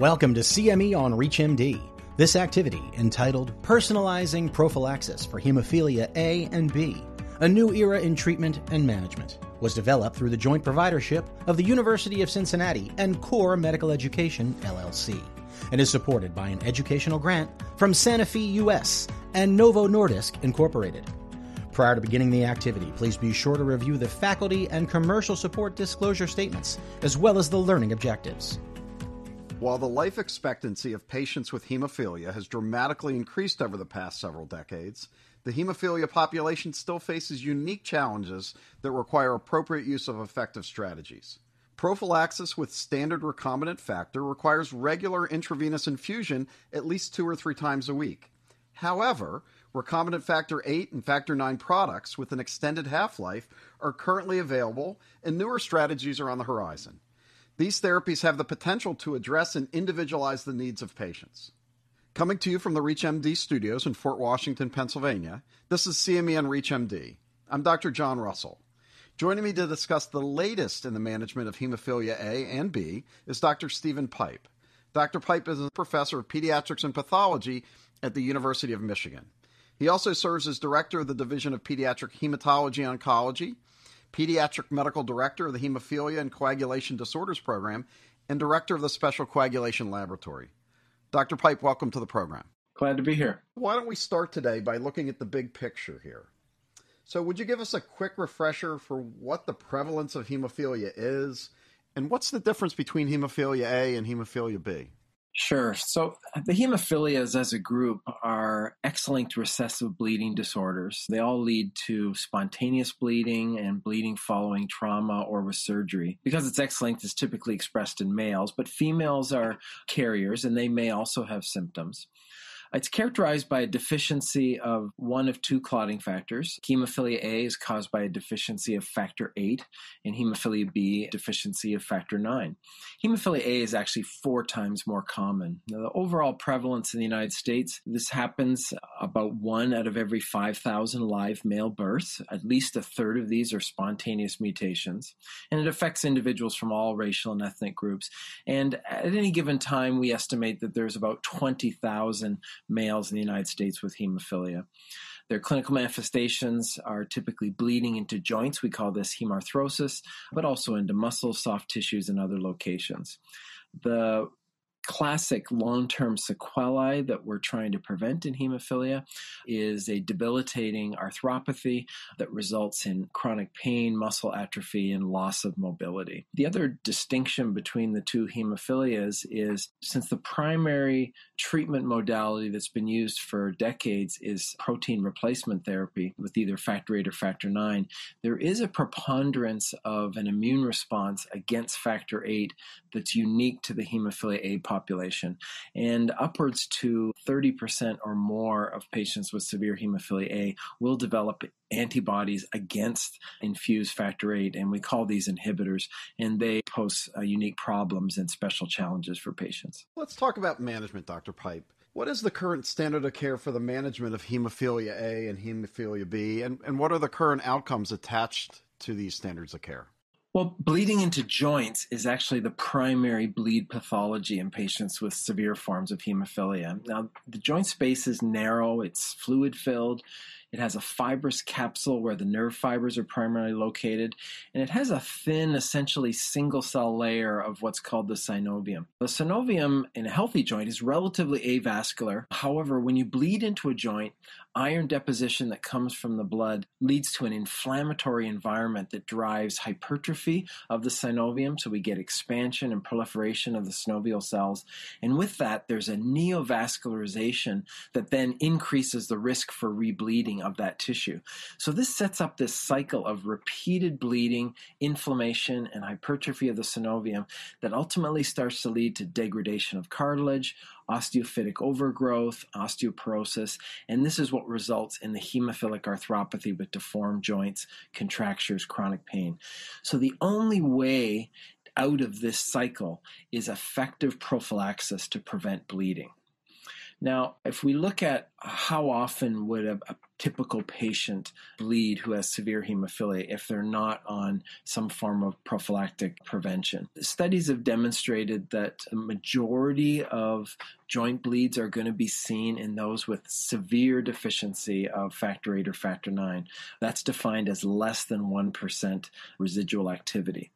Welcome to CME on ReachMD. This activity, entitled Personalizing Prophylaxis for Hemophilia A and B, a new era in treatment and management, was developed through the joint providership of the University of Cincinnati and Core Medical Education, LLC, and is supported by an educational grant from Sanofi US and Novo Nordisk Incorporated. Prior to beginning the activity, please be sure to review the faculty and commercial support disclosure statements, as well as the learning objectives. While the life expectancy of patients with hemophilia has dramatically increased over the past several decades, the hemophilia population still faces unique challenges that require appropriate use of effective strategies. Prophylaxis with standard recombinant factor requires regular intravenous infusion at least two or three times a week. However, recombinant factor 8 and factor 9 products with an extended half life are currently available, and newer strategies are on the horizon. These therapies have the potential to address and individualize the needs of patients. Coming to you from the ReachMD studios in Fort Washington, Pennsylvania, this is CME on ReachMD. I'm Dr. John Russell. Joining me to discuss the latest in the management of hemophilia A and B is Dr. Stephen Pipe. Dr. Pipe is a professor of pediatrics and pathology at the University of Michigan. He also serves as director of the Division of Pediatric Hematology Oncology, pediatric medical director of the Hemophilia and Coagulation Disorders Program, and director of the Special Coagulation Laboratory. Dr. Pipe, welcome to the program. Glad to be here. Why don't we start today by looking at the big picture here? So, would you give us a quick refresher for what the prevalence of hemophilia is, and what's the difference between hemophilia A and hemophilia B? Sure. So the hemophilias as a group are X-linked recessive bleeding disorders. They all lead to spontaneous bleeding and bleeding following trauma or with surgery. Because it's X-linked, it's typically expressed in males, but females are carriers and they may also have symptoms. It's characterized by a deficiency of one of two clotting factors. Hemophilia A is caused by a deficiency of factor 8, and hemophilia B, deficiency of factor 9. Hemophilia A is actually four times more common. Now, the overall prevalence in the United States, this happens about one out of every 5,000 live male births. At least a third of these are spontaneous mutations, and it affects individuals from all racial and ethnic groups. And at any given time, we estimate that there's about 20,000 males in the United States with hemophilia. Their clinical manifestations are typically bleeding into joints. We call this hemarthrosis, but also into muscles, soft tissues, and other locations. The classic long term sequelae that we're trying to prevent in hemophilia is a debilitating arthropathy that results in chronic pain, muscle atrophy, and loss of mobility. The other distinction between the two hemophilias is since the primary treatment modality that's been used for decades is protein replacement therapy with either factor 8 or factor 9, there is a preponderance of an immune response against factor 8 that's unique to the hemophilia A population. And upwards to 30% or more of patients with severe hemophilia A will develop antibodies against infused factor VIII, and we call these inhibitors, and they pose uh, unique problems and special challenges for patients. Let's talk about management, Dr. Pipe. What is the current standard of care for the management of hemophilia A and hemophilia B, and, and what are the current outcomes attached to these standards of care? Well, bleeding into joints is actually the primary bleed pathology in patients with severe forms of hemophilia. Now, the joint space is narrow, it's fluid filled, it has a fibrous capsule where the nerve fibers are primarily located, and it has a thin, essentially single cell layer of what's called the synovium. The synovium in a healthy joint is relatively avascular. However, when you bleed into a joint, iron deposition that comes from the blood leads to an inflammatory environment that drives hypertrophy of the synovium. So we get expansion and proliferation of the synovial cells. And with that, there's a neovascularization that then increases the risk for rebleeding of that tissue. So this sets up this cycle of repeated bleeding, inflammation, and hypertrophy of the synovium that ultimately starts to lead to degradation of cartilage, osteophytic overgrowth, osteoporosis, and this is what results in the hemophilic arthropathy with deformed joints, contractures, chronic pain. So the only way out of this cycle is effective prophylaxis to prevent bleeding. Now, if we look at how often would a, a typical patient bleed who has severe hemophilia if they're not on some form of prophylactic prevention. Studies have demonstrated that a majority of joint bleeds are going to be seen in those with severe deficiency of factor 8 or factor 9. That's defined as less than 1% residual activity.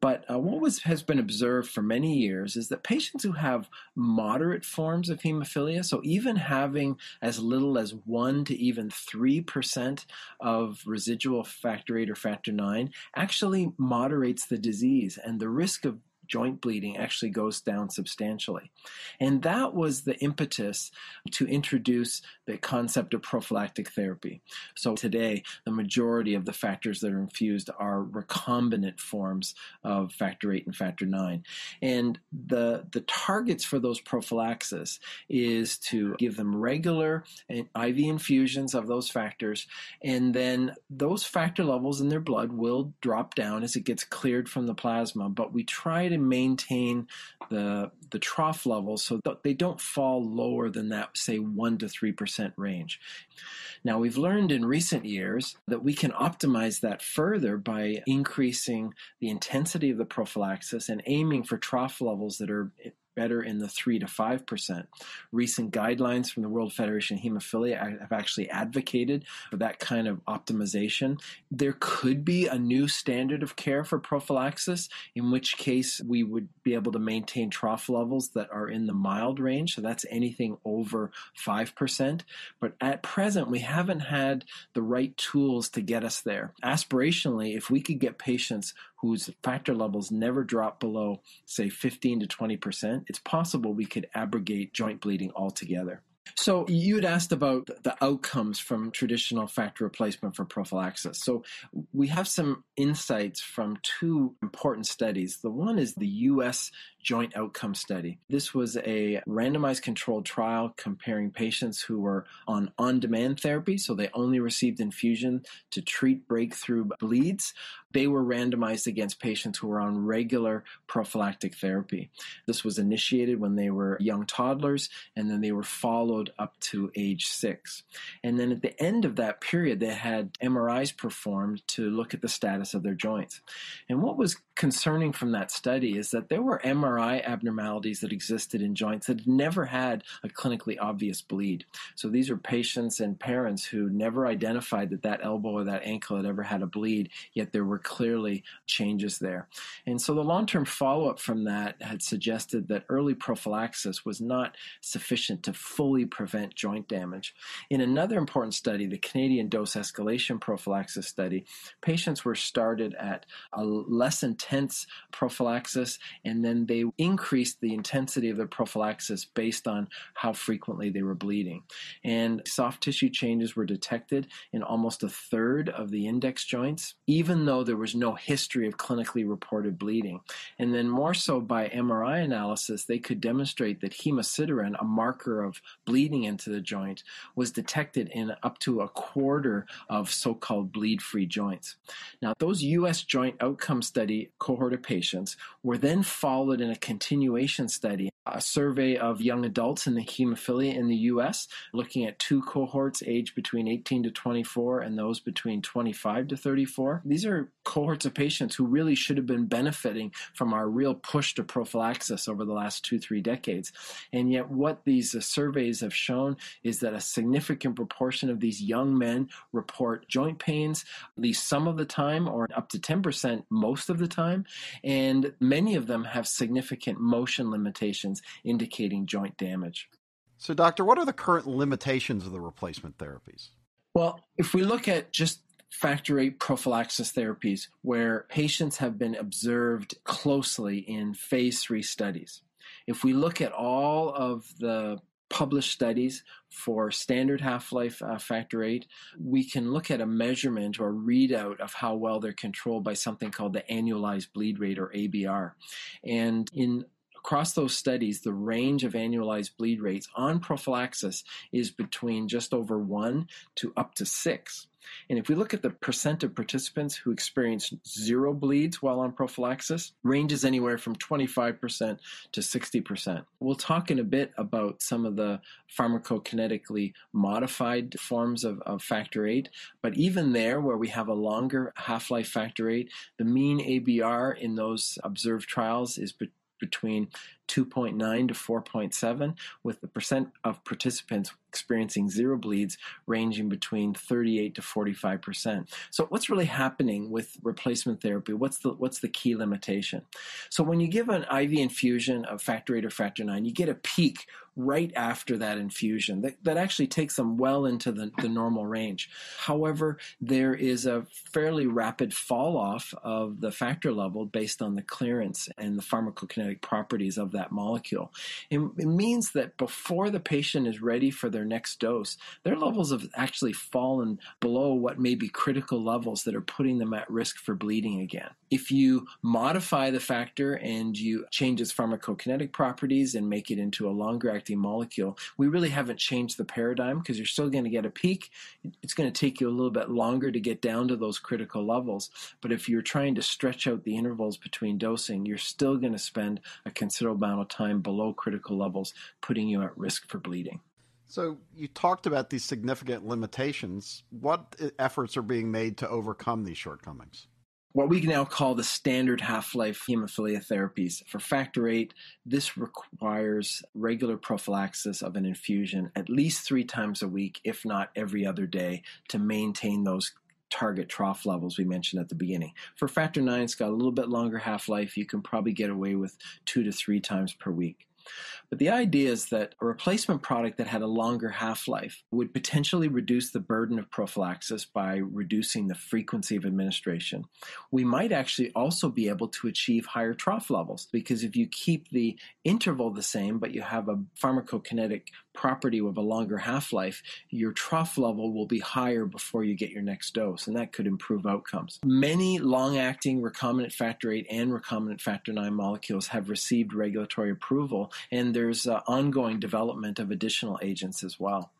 But uh, what was, has been observed for many years is that patients who have moderate forms of hemophilia, so even having as little as 1 to even 3% of residual factor 8 or factor 9, actually moderates the disease. And the risk of joint bleeding actually goes down substantially. And that was the impetus to introduce the concept of prophylactic therapy. So today, the majority of the factors that are infused are recombinant forms of factor 8 and factor 9. And the, the targets for those prophylaxis is to give them regular IV infusions of those factors, and then those factor levels in their blood will drop down as it gets cleared from the plasma. But we try to maintain the the trough levels so that they don't fall lower than that, say one to three percent range. Now we've learned in recent years that we can optimize that further by increasing the intensity of the prophylaxis and aiming for trough levels that are eh, better in the 3 to 5%. Recent guidelines from the World Federation of Hemophilia have actually advocated for that kind of optimization. There could be a new standard of care for prophylaxis, in which case we would be able to maintain trough levels that are in the mild range. So that's anything over 5%. But at present, we haven't had the right tools to get us there. Aspirationally, if we could get patients whose factor levels never drop below, say, 15 to 20%, it's possible we could abrogate joint bleeding altogether. So you had asked about the outcomes from traditional factor replacement for prophylaxis. So we have some insights from two important studies. The one is the US joint outcome study. This was a randomized controlled trial comparing patients who were on on demand therapy, so they only received infusion to treat breakthrough bleeds. They were randomized against patients who were on regular prophylactic therapy. This was initiated when they were young toddlers, and then they were followed up to age six. And then at the end of that period, they had MRIs performed to look at the status of their joints. And what was concerning from that study is that there were MRI abnormalities that existed in joints that had never had a clinically obvious bleed. So these are patients and parents who never identified that that elbow or that ankle had ever had a bleed, yet there were clearly changes there. And so the long term follow up from that had suggested that early prophylaxis was not sufficient to fully prevent joint damage. In another important study, the Canadian dose escalation prophylaxis study, patients were started at a less intense prophylaxis, and then they increased the intensity of their prophylaxis based on how frequently they were bleeding. And soft tissue changes were detected in almost a third of the index joints, even though there was no history of clinically reported bleeding. And then, more so by MRI analysis, they could demonstrate that hemosiderin, a marker of bleeding into the joint, was detected in up to a quarter of so called bleed free joints. Now, those US joint outcome study cohort of patients were then followed in a continuation study, a survey of young adults in the hemophilia in the US, looking at two cohorts aged between 18 to 24 and those between 25 to 34. These are cohorts of patients who really should have been benefiting from our real push to prophylaxis over the last two, three decades. And yet, what these uh, surveys have shown is that a significant proportion of these young men report joint pains at least some of the time, or up to 10% most of the time time, and many of them have significant motion limitations indicating joint damage. So, doctor, what are the current limitations of the replacement therapies? Well, if we look at just factor 8 prophylaxis therapies where patients have been observed closely in phase 3 studies. If we look at all of the published studies for standard half life uh, factor 8, we can look at a measurement or readout of how well they're controlled by something called the annualized bleed rate or ABR. And in across those studies, the range of annualized bleed rates on prophylaxis is between just over one to up to six. And if we look at the percent of participants who experience zero bleeds while on prophylaxis, ranges anywhere from 25% to 60%. We'll talk in a bit about some of the pharmacokinetically modified forms of, of factor VIII, but even there, where we have a longer half life factor VIII, the mean ABR in those observed trials is between between 2.9 to 4.7, with the percent of participants experiencing zero bleeds ranging between 38 to 45 percent. So, what's really happening with replacement therapy? What's the what's the key limitation? So, when you give an IV infusion of factor VIII or factor nine, you get a peak right after that infusion that, that actually takes them well into the, the normal range. However, there is a fairly rapid fall off of the factor level based on the clearance and the pharmacokinetic properties of that molecule. It, it means that before the patient is ready for their next dose, their levels have actually fallen below what may be critical levels that are putting them at risk for bleeding again. If you modify the factor and you change its pharmacokinetic properties and make it into a longer acting molecule, we really haven't changed the paradigm because you're still going to get a peak. It's going to take you a little bit longer to get down to those critical levels. But if you're trying to stretch out the intervals between dosing, you're still going to spend a considerable amount of time below critical levels, putting you at risk for bleeding. So you talked about these significant limitations. What efforts are being made to overcome these shortcomings? What we now call the standard half life hemophilia therapies. For factor VIII, this requires regular prophylaxis of an infusion at least three times a week, if not every other day, to maintain those target trough levels we mentioned at the beginning. For factor IX, it's got a little bit longer half life. You can probably get away with two to three times per week. But the idea is that a replacement product that had a longer half life would potentially reduce the burden of prophylaxis by reducing the frequency of administration. We might actually also be able to achieve higher trough levels because if you keep the interval the same, but you have a pharmacokinetic property of a longer half life, your trough level will be higher before you get your next dose, and that could improve outcomes. Many long acting recombinant factor VIII and recombinant factor IX molecules have received regulatory approval and there's uh, ongoing development of additional agents as well.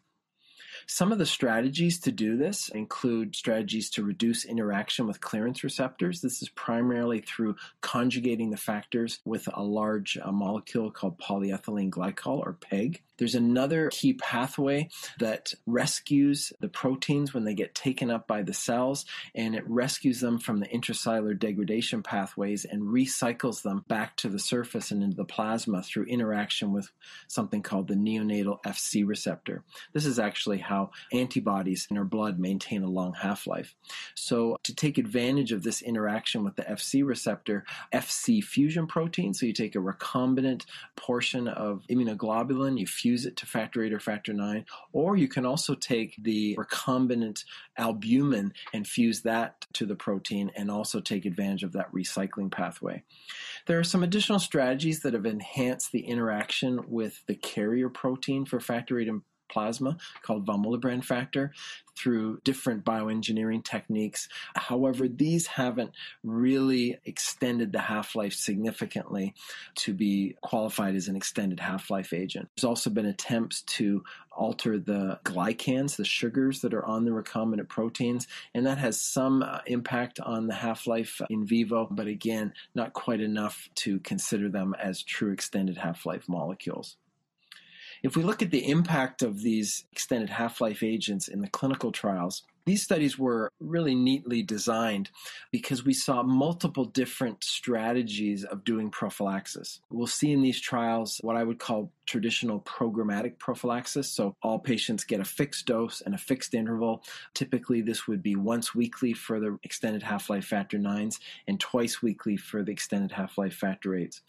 Some of the strategies to do this include strategies to reduce interaction with clearance receptors. This is primarily through conjugating the factors with a large uh, molecule called polyethylene glycol or PEG. There's another key pathway that rescues the proteins when they get taken up by the cells, and it rescues them from the intracellular degradation pathways and recycles them back to the surface and into the plasma through interaction with something called the neonatal FC receptor. This is actually how antibodies in our blood maintain a long half life. So, to take advantage of this interaction with the FC receptor, FC fusion protein, so you take a recombinant portion of immunoglobulin, you fuse fuse it to factor 8 or factor 9, or you can also take the recombinant albumin and fuse that to the protein and also take advantage of that recycling pathway. There are some additional strategies that have enhanced the interaction with the carrier protein for factor 8 and plasma called von Willebrand factor through different bioengineering techniques. However, these haven't really extended the half life significantly to be qualified as an extended half life agent. There's also been attempts to alter the glycans, the sugars that are on the recombinant proteins, and that has some uh, impact on the half life in vivo, but again, not quite enough to consider them as true extended half life molecules. If we look at the impact of these extended half life agents in the clinical trials, these studies were really neatly designed because we saw multiple different strategies of doing prophylaxis. We'll see in these trials what I would call traditional programmatic prophylaxis. So all patients get a fixed dose and a fixed interval. Typically, this would be once weekly for the extended half life factor 9s and twice weekly for the extended half life factor 8s.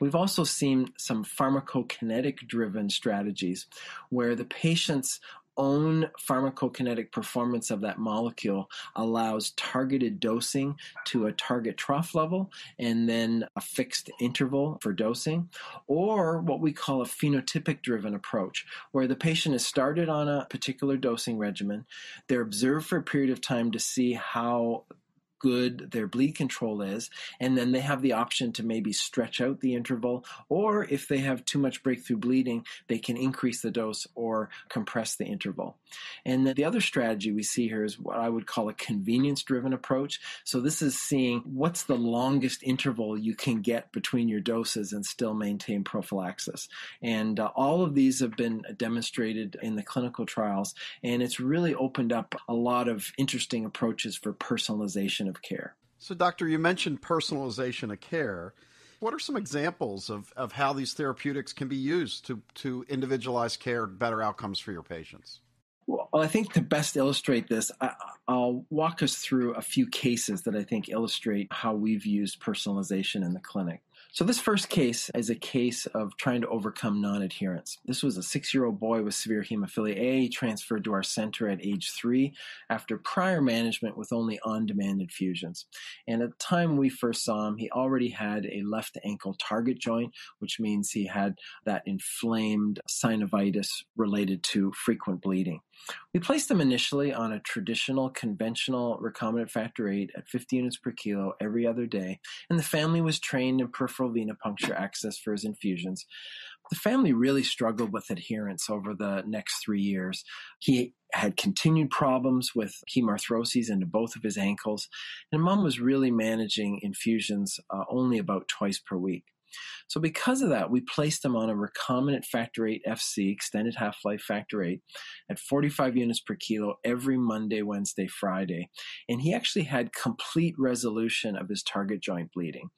We've also seen some pharmacokinetic driven strategies where the patients own pharmacokinetic performance of that molecule allows targeted dosing to a target trough level and then a fixed interval for dosing, or what we call a phenotypic driven approach, where the patient is started on a particular dosing regimen, they're observed for a period of time to see how good their bleed control is. And then they have the option to maybe stretch out the interval, or if they have too much breakthrough bleeding, they can increase the dose or compress the interval. And the other strategy we see here is what I would call a convenience driven approach. So this is seeing what's the longest interval you can get between your doses and still maintain prophylaxis. And uh, all of these have been demonstrated in the clinical trials, and it's really opened up a lot of interesting approaches for personalization of care. So, doctor, you mentioned personalization of care. What are some examples of, of how these therapeutics can be used to, to individualize care, better outcomes for your patients? Well, I think to best illustrate this, I, will walk us through a few cases that I think illustrate how we've used personalization in the clinic. So, this first case is a case of trying to overcome non adherence. This was a six year old boy with severe hemophilia A, transferred to our center at age three after prior management with only on demand infusions. And at the time we first saw him, he already had a left ankle target joint, which means he had that inflamed synovitis related to frequent bleeding. We placed them initially on a traditional conventional recombinant factor VIII at 50 units per kilo every other day, and the family was trained in peripheral venipuncture access for his infusions. The family really struggled with adherence over the next three years. He had continued problems with hemarthroses into both of his ankles, and mom was really managing infusions uh, only about twice per week. So because of that, we placed him on a recombinant factor VIII FC, extended half-life factor VIII, at 45 units per kilo every Monday, Wednesday, Friday. And he actually had complete resolution of his target joint bleeding.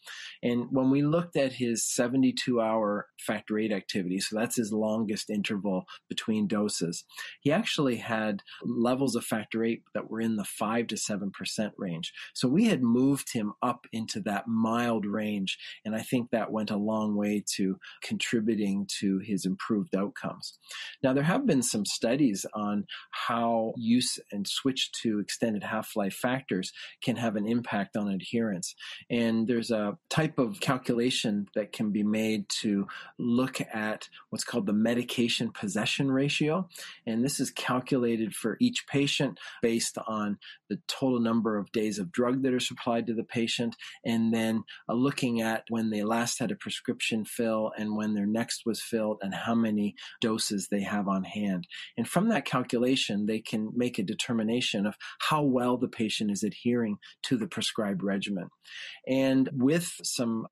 And when we looked at his 72-hour factor VIII activity, so that's his longest interval between doses, he actually had levels of factor VIII that were in the 5 to 7% range. So we had moved him up into that mild range, and I think that went a long way to contributing to his improved outcomes. Now, there have been some studies on how use and switch to extended half life factors can have an impact on adherence. And there's a type of calculation that can be made to look at what's called the medication possession ratio. And this is calculated for each patient based on the total number of days of drug that are supplied to the patient, and then uh, looking at when they last had a prescription fill and when their next was filled and how many doses they have on hand. And from that calculation, they can make a determination of how well the patient is adhering to the prescribed regimen. And with some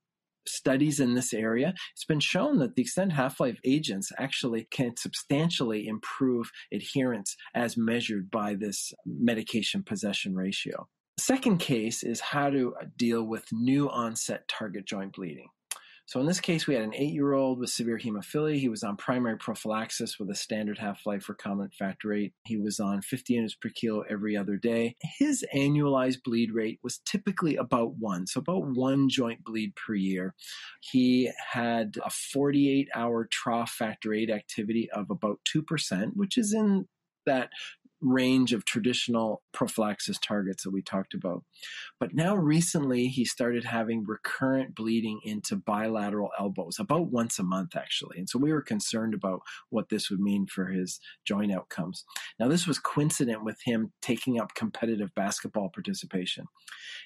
studies in this area, it's been shown that the extended half life agents actually can substantially improve adherence as measured by this medication possession ratio. The second case is how to deal with new onset target joint bleeding. So in this case, we had an eight year old with severe hemophilia. He was on primary prophylaxis with a standard half life recombinant factor VIII. He was on 50 units per kilo every other day. His annualized bleed rate was typically about one, so about one joint bleed per year. He had a 48 hour trough factor VIII activity of about 2%, which is in that range of traditional prophylaxis targets that we talked about. But now recently he started having recurrent bleeding into bilateral elbows about once a month actually. And so we were concerned about what this would mean for his joint outcomes. Now this was coincident with him taking up competitive basketball participation.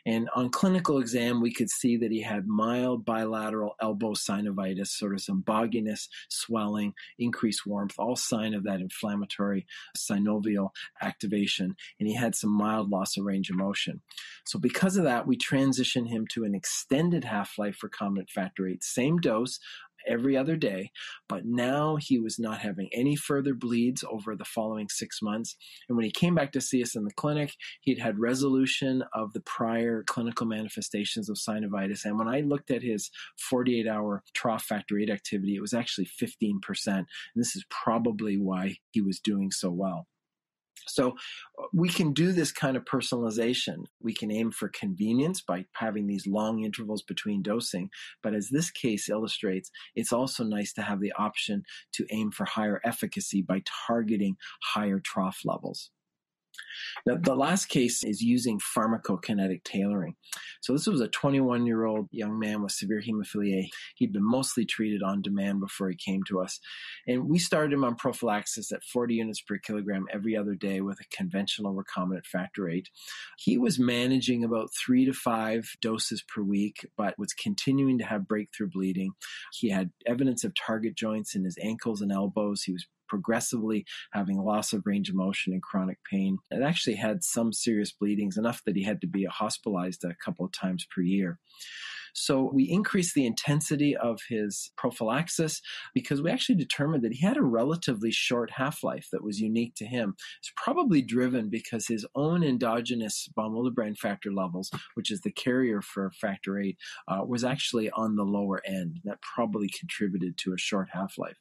And on clinical exam we could see that he had mild bilateral elbow synovitis, sort of some bogginess, swelling, increased warmth, all sign of that inflammatory synovial activation, and he had some mild loss of range of motion. So, because of that, we transitioned him to an extended half life recombinant factor VIII, same dose every other day, but now he was not having any further bleeds over the following six months. And when he came back to see us in the clinic, he'd had resolution of the prior clinical manifestations of synovitis. And when I looked at his 48 hour trough factor 8 activity, it was actually 15%. And this is probably why he was doing so well. So uh, we can do this kind of personalization. We can aim for convenience by having these long intervals between dosing. But as this case illustrates, it's also nice to have the option to aim for higher efficacy by targeting higher trough levels. Now, the last case is using pharmacokinetic tailoring. So, this was a 21 year old young man with severe hemophilia He'd been mostly treated on demand before he came to us. And we started him on prophylaxis at 40 units per kilogram every other day with a conventional recombinant factor VIII. He was managing about three to five doses per week, but was continuing to have breakthrough bleeding. He had evidence of target joints in his ankles and elbows. He was progressively having loss of range of motion and chronic pain. It actually had some serious bleedings, enough that he had to be hospitalized a couple of times per year. So we increased the intensity of his prophylaxis because we actually determined that he had a relatively short half life that was unique to him. It's probably driven because his own endogenous von Willebrand factor levels, which is the carrier for factor VIII, uh, was actually on the lower end. That probably contributed to a short half life.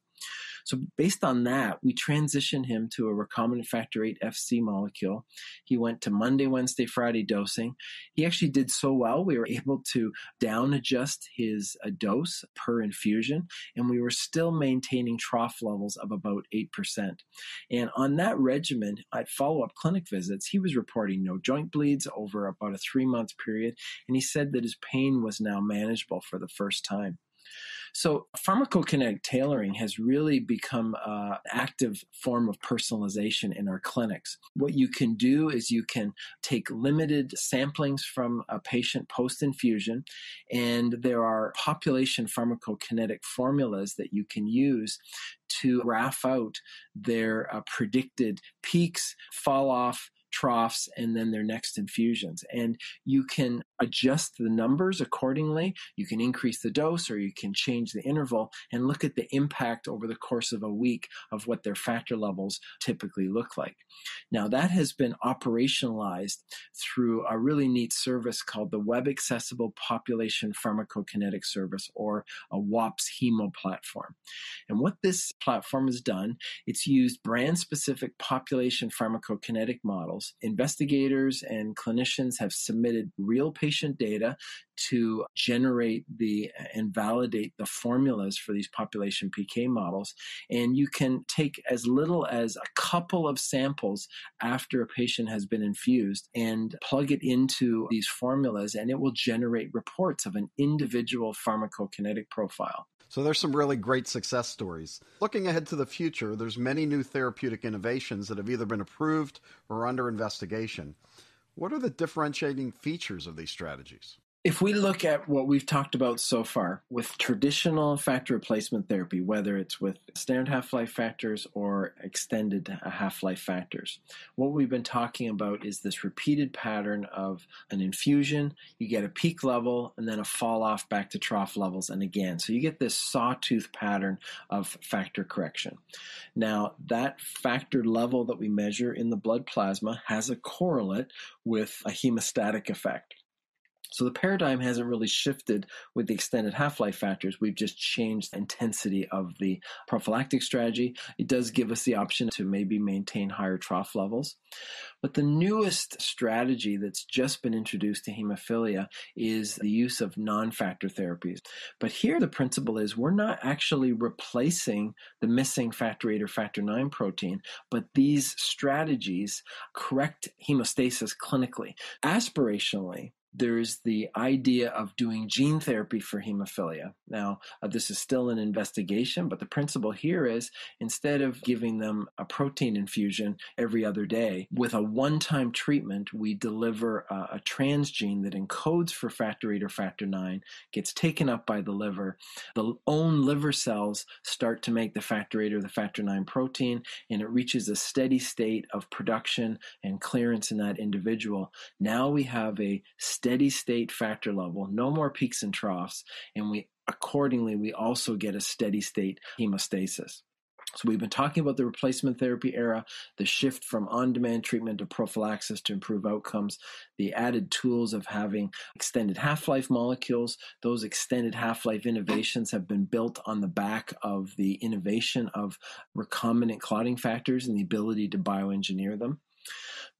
So based on that, we transitioned him to a recombinant factor VIII FC molecule. He went to Monday, Wednesday, Friday dosing. He actually did so well, we were able to down adjust his uh, dose per infusion, and we were still maintaining trough levels of about 8%. And on that regimen, at follow up clinic visits, he was reporting no joint bleeds over about a three month period, and he said that his pain was now manageable for the first time. So pharmacokinetic tailoring has really become an active form of personalization in our clinics. What you can do is you can take limited samplings from a patient post infusion, and there are population pharmacokinetic formulas that you can use to graph out their uh, predicted peaks, fall off, troughs and then their next infusions. And you can adjust the numbers accordingly. You can increase the dose or you can change the interval and look at the impact over the course of a week of what their factor levels typically look like. Now, that has been operationalized through a really neat service called the Web Accessible Population Pharmacokinetic Service or a WAPPS Hemo platform. And what this platform has done, it's used brand specific population pharmacokinetic models investigators and clinicians have submitted real patient data to generate the and validate the formulas for these population PK models. And you can take as little as a couple of samples after a patient has been infused and plug it into these formulas, and it will generate reports of an individual pharmacokinetic profile. So there's some really great success stories. Looking ahead to the future, there's many new therapeutic innovations that have either been approved or under investigation. What are the differentiating features of these strategies? If we look at what we've talked about so far with traditional factor replacement therapy, whether it's with standard half life factors or extended half life factors, what we've been talking about is this repeated pattern of an infusion, you get a peak level, and then a fall off back to trough levels, and again. So you get this sawtooth pattern of factor correction. Now, that factor level that we measure in the blood plasma has a correlate with a hemostatic effect. So the paradigm hasn't really shifted with the extended half-life factors. We've just changed the intensity of the prophylactic strategy. It does give us the option to maybe maintain higher trough levels. But the newest strategy that's just been introduced to hemophilia is the use of non-factor therapies. But here the principle is we're not actually replacing the missing factor 8 or factor 9 protein, but these strategies correct hemostasis clinically. Aspirationally, there's the idea of doing gene therapy for hemophilia. Now, uh, this is still an investigation, but the principle here is instead of giving them a protein infusion every other day, with a one time treatment, we deliver a, a transgene that encodes for factor 8 or factor 9, gets taken up by the liver. The own liver cells start to make the factor 8 or the factor 9 protein, and it reaches a steady state of production and clearance in that individual. Now we have a steady state factor level, no more peaks and troughs, and we accordingly we also get a steady state hemostasis. So we've been talking about the replacement therapy era, the shift from on-demand treatment to prophylaxis to improve outcomes, the added tools of having extended half-life molecules. Those extended half-life innovations have been built on the back of the innovation of recombinant clotting factors and the ability to bioengineer them.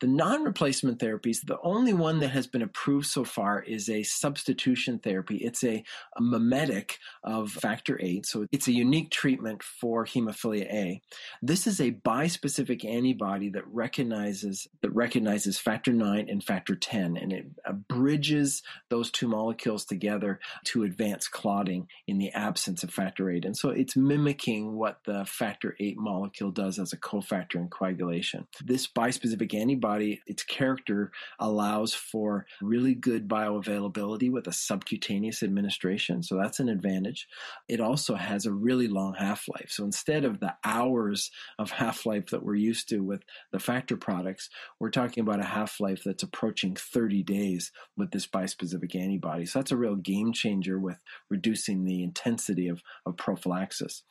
The non replacement therapies, the only one that has been approved so far is a substitution therapy. It's a, a mimetic of factor VIII, so it's a unique treatment for hemophilia A. This is a bispecific antibody that recognizes that recognizes factor IX and factor 10, and it bridges those two molecules together to advance clotting in the absence of factor VIII. And so it's mimicking what the factor VIII molecule does as a cofactor in coagulation. This bispecific antibody its character allows for really good bioavailability with a subcutaneous administration. So that's an advantage. It also has a really long half life. So instead of the hours of half life that we're used to with the factor products, we're talking about a half life that's approaching 30 days with this bispecific antibody. So that's a real game changer with reducing the intensity of, of prophylaxis.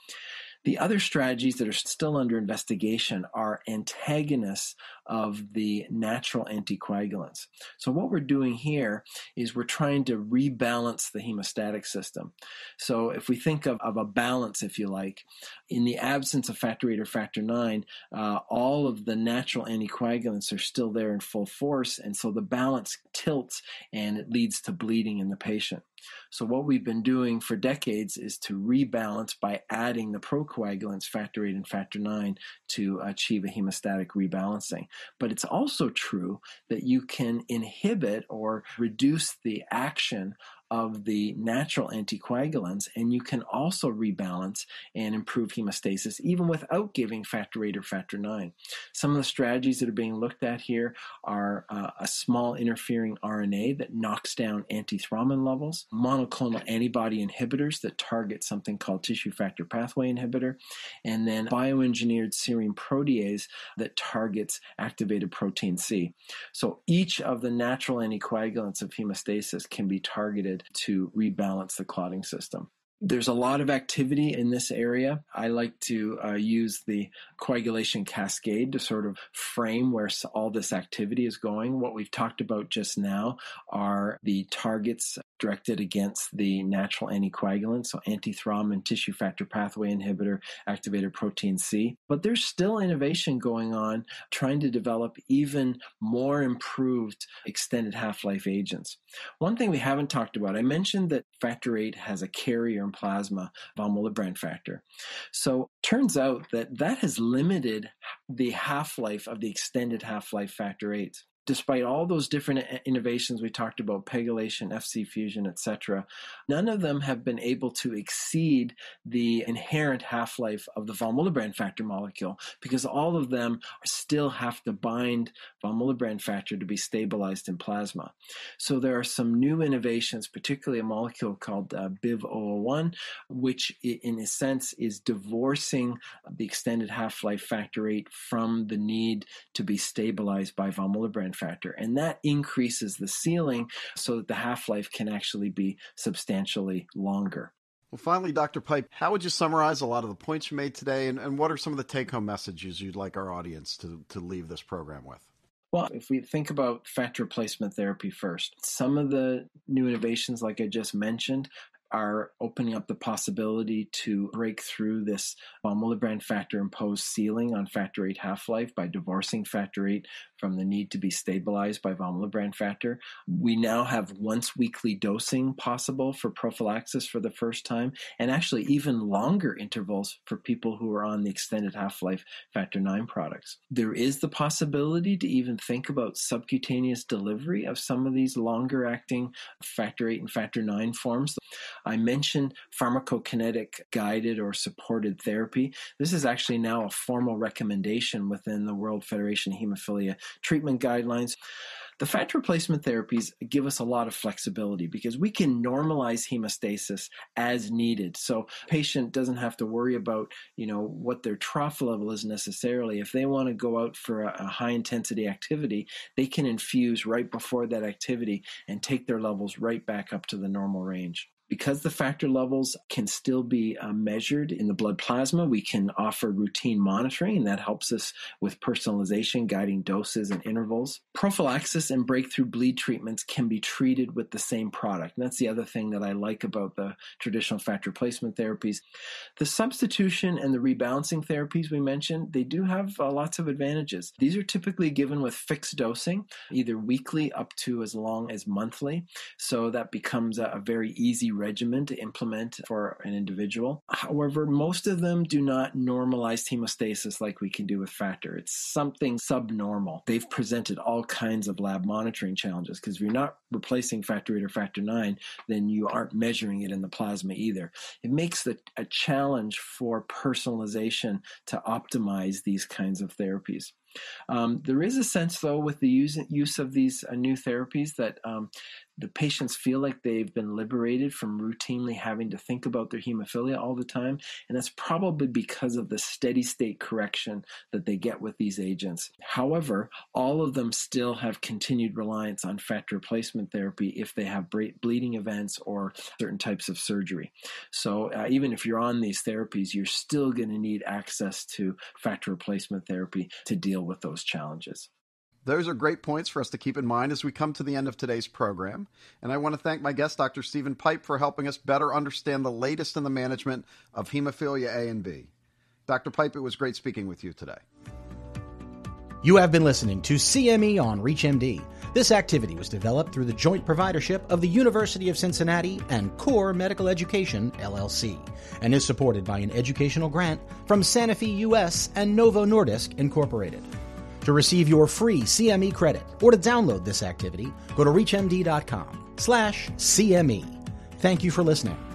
The other strategies that are still under investigation are antagonists of the natural anticoagulants. So, what we're doing here is we're trying to rebalance the hemostatic system. So, if we think of, of a balance, if you like, in the absence of factor eight or factor nine, uh, all of the natural anticoagulants are still there in full force, and so the balance tilts and it leads to bleeding in the patient. So, what we've been doing for decades is to rebalance by adding the procoagulants, factor VIII and factor IX, to achieve a hemostatic rebalancing. But it's also true that you can inhibit or reduce the action of the natural anticoagulants, and you can also rebalance and improve hemostasis even without giving factor VIII or factor IX. Some of the strategies that are being looked at here are uh, a small interfering RNA that knocks down antithrombin levels, monoclonal antibody inhibitors that target something called tissue factor pathway inhibitor, and then bioengineered serine protease that targets activated protein C. So each of the natural anticoagulants of hemostasis can be targeted to rebalance the clotting system. There's a lot of activity in this area. I like to uh, use the coagulation cascade to sort of frame where all this activity is going. What we've talked about just now are the targets directed against the natural anticoagulant, so antithrombin, tissue factor pathway inhibitor, activated protein C. But there's still innovation going on trying to develop even more improved extended half life agents. One thing we haven't talked about, I mentioned that factor VIII has a carrier in plasma, von Willebrand factor. So turns out that that has limited the half life of the extended half life factor VIII despite all those different innovations we talked about, pegylation, FC fusion, etc., none of them have been able to exceed the inherent half life of the von Willebrand factor molecule because all of them still have to bind von Willebrand factor to be stabilized in plasma. So there are some new innovations, particularly a molecule called uh, BIVV001, which in a sense is divorcing the extended half life factor VIII from the need to be stabilized by von Willebrand factor. And that increases the ceiling so that the half life can actually be substantially longer. Well, finally, Dr. Pipe, how would you summarize a lot of the points you made today, and, and what are some of the take home messages you'd like our audience to, to leave this program with? Well, if we think about factor replacement therapy first, some of the new innovations, like I just mentioned, are opening up the possibility to break through this uh, von Willebrand factor imposed ceiling on factor VIII half life by divorcing factor VIII from the need to be stabilized by von Willebrand factor. We now have once weekly dosing possible for prophylaxis for the first time, and actually even longer intervals for people who are on the extended half life factor IX products. There is the possibility to even think about subcutaneous delivery of some of these longer acting factor VIII and factor IX forms. I mentioned pharmacokinetic guided or supported therapy. This is actually now a formal recommendation within the World Federation of Hemophilia treatment guidelines. The fat replacement therapies give us a lot of flexibility because we can normalize hemostasis as needed. So patient doesn't have to worry about, you know, what their trough level is necessarily. If they want to go out for a, a high intensity activity, they can infuse right before that activity and take their levels right back up to the normal range. Because the factor levels can still be uh, measured in the blood plasma, we can offer routine monitoring, and that helps us with personalization, guiding doses and intervals. Prophylaxis and breakthrough bleed treatments can be treated with the same product. And that's the other thing that I like about the traditional factor replacement therapies. The substitution and the rebalancing therapies we mentioned, they do have uh, lots of advantages. These are typically given with fixed dosing, either weekly up to as long as monthly. So that becomes a, a very easy regimen to implement for an individual. However, most of them do not normalize hemostasis like we can do with factor. It's something subnormal. They've presented all kinds of lab monitoring challenges because if you're not replacing factor 8 or factor 9, then you aren't measuring it in the plasma either. It makes the, a challenge for personalization to optimize these kinds of therapies. Um, there is a sense, though, with the use, use of these uh, new therapies that um, the patients feel like they've been liberated from routinely having to think about their hemophilia all the time. And that's probably because of the steady state correction that they get with these agents. However, all of them still have continued reliance on factor replacement therapy if they have bleeding events or certain types of surgery. So uh, even if you're on these therapies, you're still going to need access to factor replacement therapy to deal with those challenges. Those are great points for us to keep in mind as we come to the end of today's program. And I want to thank my guest, Dr. Stephen Pipe, for helping us better understand the latest in the management of hemophilia A and B. Dr. Pipe, it was great speaking with you today. You have been listening to CME on ReachMD. This activity was developed through the joint providership of the University of Cincinnati and Core Medical Education, LLC, and is supported by an educational grant from Sanofi US and Novo Nordisk, Incorporated. To receive your free CME credit or to download this activity, go to reachmd.com slash CME. Thank you for listening.